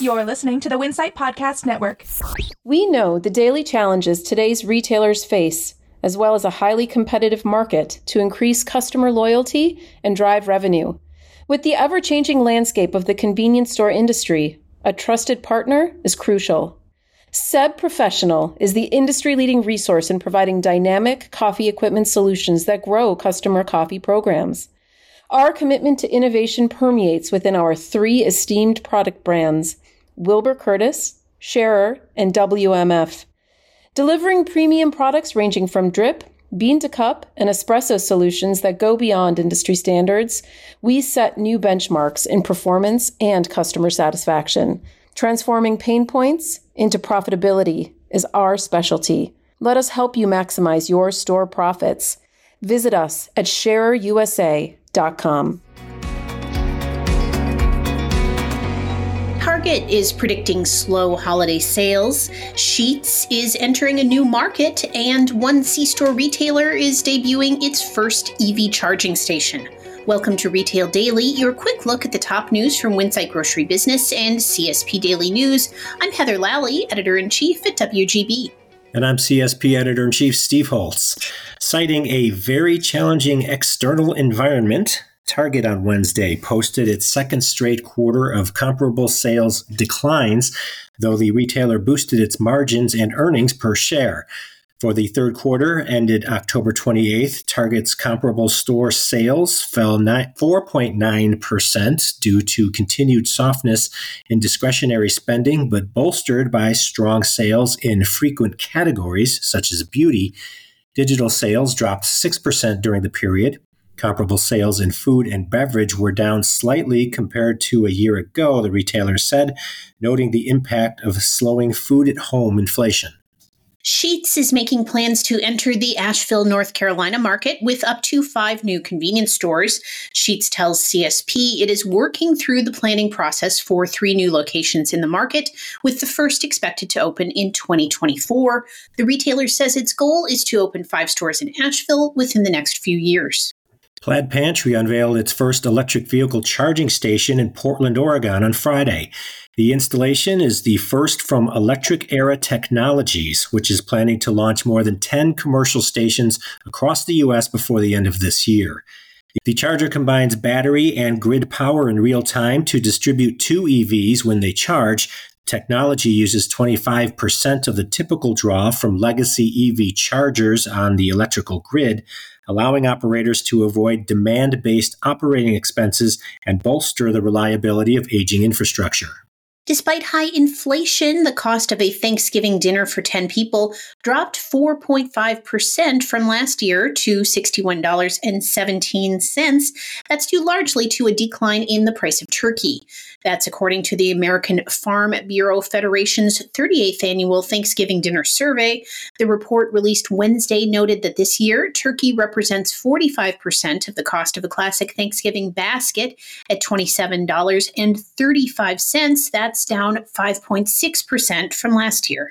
You're listening to the Winsight Podcast Network. We know the daily challenges today's retailers face, as well as a highly competitive market to increase customer loyalty and drive revenue. With the ever changing landscape of the convenience store industry, a trusted partner is crucial. Seb Professional is the industry leading resource in providing dynamic coffee equipment solutions that grow customer coffee programs. Our commitment to innovation permeates within our three esteemed product brands Wilbur Curtis, Schaerer, and WMF. Delivering premium products ranging from drip, bean to cup, and espresso solutions that go beyond industry standards, we set new benchmarks in performance and customer satisfaction. Transforming pain points into profitability is our specialty. Let us help you maximize your store profits. Visit us at sharerusa.com. Target is predicting slow holiday sales. Sheetz is entering a new market, and one C store retailer is debuting its first EV charging station. Welcome to Retail Daily, your quick look at the top news from Winsight Grocery Business and CSP Daily News. I'm Heather Lally, editor in chief at WGB. And I'm CSP editor in chief Steve Holtz. Citing a very challenging external environment, Target on Wednesday posted its second straight quarter of comparable sales declines, though the retailer boosted its margins and earnings per share. For the third quarter ended October 28th, Target's comparable store sales fell 4.9% due to continued softness in discretionary spending, but bolstered by strong sales in frequent categories such as beauty. Digital sales dropped 6% during the period, Comparable sales in food and beverage were down slightly compared to a year ago, the retailer said, noting the impact of slowing food at home inflation. Sheetz is making plans to enter the Asheville, North Carolina market with up to five new convenience stores. Sheetz tells CSP it is working through the planning process for three new locations in the market, with the first expected to open in 2024. The retailer says its goal is to open five stores in Asheville within the next few years. Plaid Pantry unveiled its first electric vehicle charging station in Portland, Oregon on Friday. The installation is the first from Electric Era Technologies, which is planning to launch more than 10 commercial stations across the U.S. before the end of this year. The charger combines battery and grid power in real time to distribute two EVs when they charge. Technology uses 25% of the typical draw from legacy EV chargers on the electrical grid allowing operators to avoid demand based operating expenses and bolster the reliability of aging infrastructure. Despite high inflation, the cost of a Thanksgiving dinner for 10 people dropped 4.5% from last year to $61.17. That's due largely to a decline in the price of turkey. That's according to the American Farm Bureau Federation's 38th annual Thanksgiving dinner survey. The report released Wednesday noted that this year, turkey represents 45% of the cost of a classic Thanksgiving basket at $27.35. That's that's down 5.6% from last year.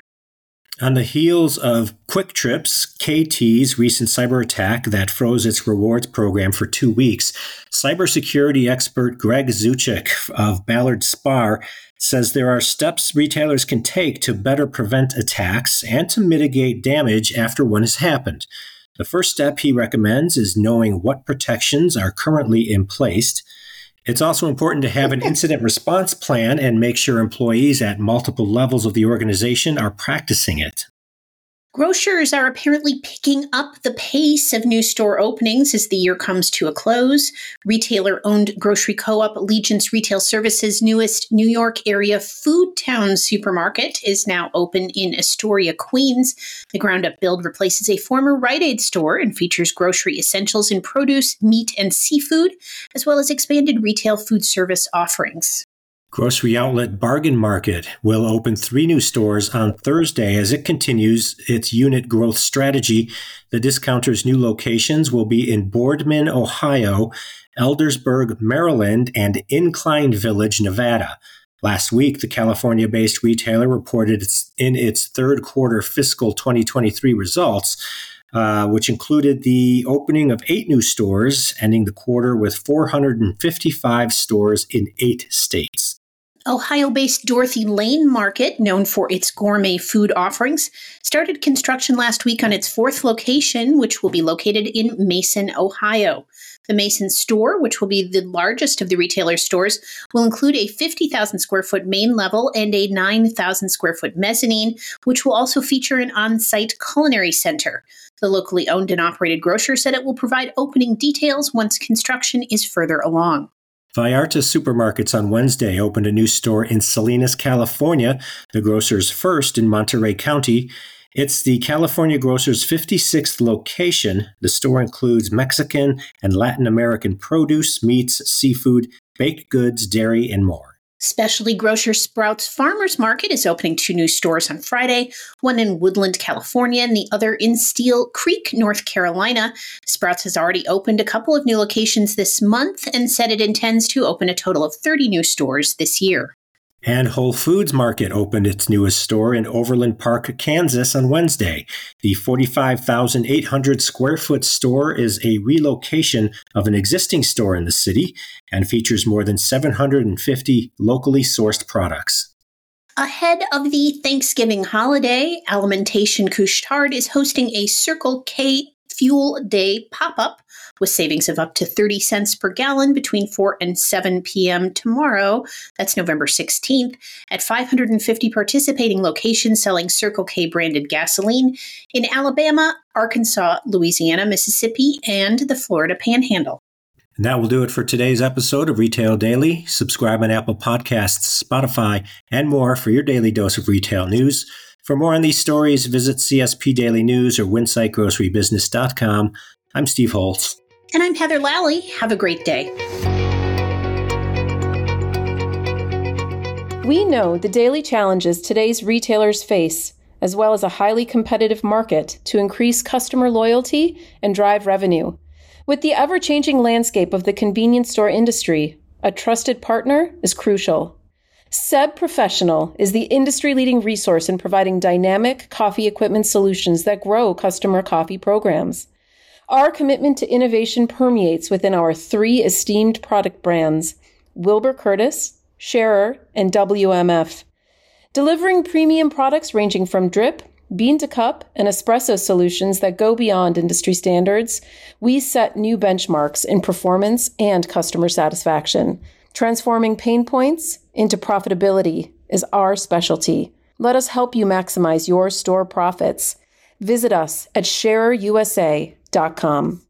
On the heels of Kwik Trip's KT's recent cyber attack that froze its rewards program for two weeks, cybersecurity expert Greg Szewczyk of Ballard Spahr says there are steps retailers can take to better prevent attacks and to mitigate damage after one has happened. The first step he recommends is knowing what protections are currently in place. It's also important to have an incident response plan and make sure employees at multiple levels of the organization are practicing it. Grocers are apparently picking up the pace of new store openings as the year comes to a close. Retailer owned grocery co op Allegiance Retail Services' newest New York area Foodtown supermarket is now open in Astoria, Queens. The ground up build replaces a former Rite Aid store and features grocery essentials in produce, meat, and seafood, as well as expanded retail food service offerings. Grocery outlet Bargain Market will open three new stores on Thursday as it continues its unit growth strategy. The discounter's new locations will be in Boardman, Ohio, Eldersburg, Maryland, and Incline Village, Nevada. Last week, the California based retailer reported in its third quarter fiscal 2023 results, uh, which included the opening of eight new stores, ending the quarter with 455 stores in eight states. Ohio based Dorothy Lane Market, known for its gourmet food offerings, started construction last week on its fourth location, which will be located in Mason, Ohio. The Mason store, which will be the largest of the retailer's stores, will include a 50,000 square foot main level and a 9,000 square foot mezzanine, which will also feature an on site culinary center. The locally owned and operated grocer said it will provide opening details once construction is further along. Vallarta Supermarkets on Wednesday opened a new store in Salinas, California, the grocer's first in Monterey County. It's the California Grocer's 56th location. The store includes Mexican and Latin American produce, meats, seafood, baked goods, dairy, and more. Specialty grocer Sprouts Farmers Market is opening two new stores on Friday, one in Woodland, California, and the other in Steel Creek, North Carolina. Sprouts has already opened a couple of new locations this month and said it intends to open a total of 30 new stores this year. And Whole Foods Market opened its newest store in Overland Park, Kansas on Wednesday. The 45,800 square foot store is a relocation of an existing store in the city and features more than 750 locally sourced products. Ahead of the Thanksgiving holiday, Alimentation Couche-Tard is hosting a Circle K Fuel Day pop up with savings of up to 30 cents per gallon between 4 and 7 p.m. tomorrow. That's November 16th at 550 participating locations selling Circle K branded gasoline in Alabama, Arkansas, Louisiana, Mississippi, and the Florida Panhandle. And that will do it for today's episode of Retail Daily. Subscribe on Apple Podcasts, Spotify, and more for your daily dose of retail news. For more on these stories, visit CSP Daily News or WinsightGroceryBusiness.com. I'm Steve Holtz. And I'm Heather Lally. Have a great day. We know the daily challenges today's retailers face, as well as a highly competitive market to increase customer loyalty and drive revenue. With the ever changing landscape of the convenience store industry, a trusted partner is crucial. Seb Professional is the industry leading resource in providing dynamic coffee equipment solutions that grow customer coffee programs. Our commitment to innovation permeates within our three esteemed product brands Wilbur Curtis, Schaerer, and WMF. Delivering premium products ranging from drip, bean to cup, and espresso solutions that go beyond industry standards, we set new benchmarks in performance and customer satisfaction. Transforming pain points into profitability is our specialty. Let us help you maximize your store profits. Visit us at sharerusa.com.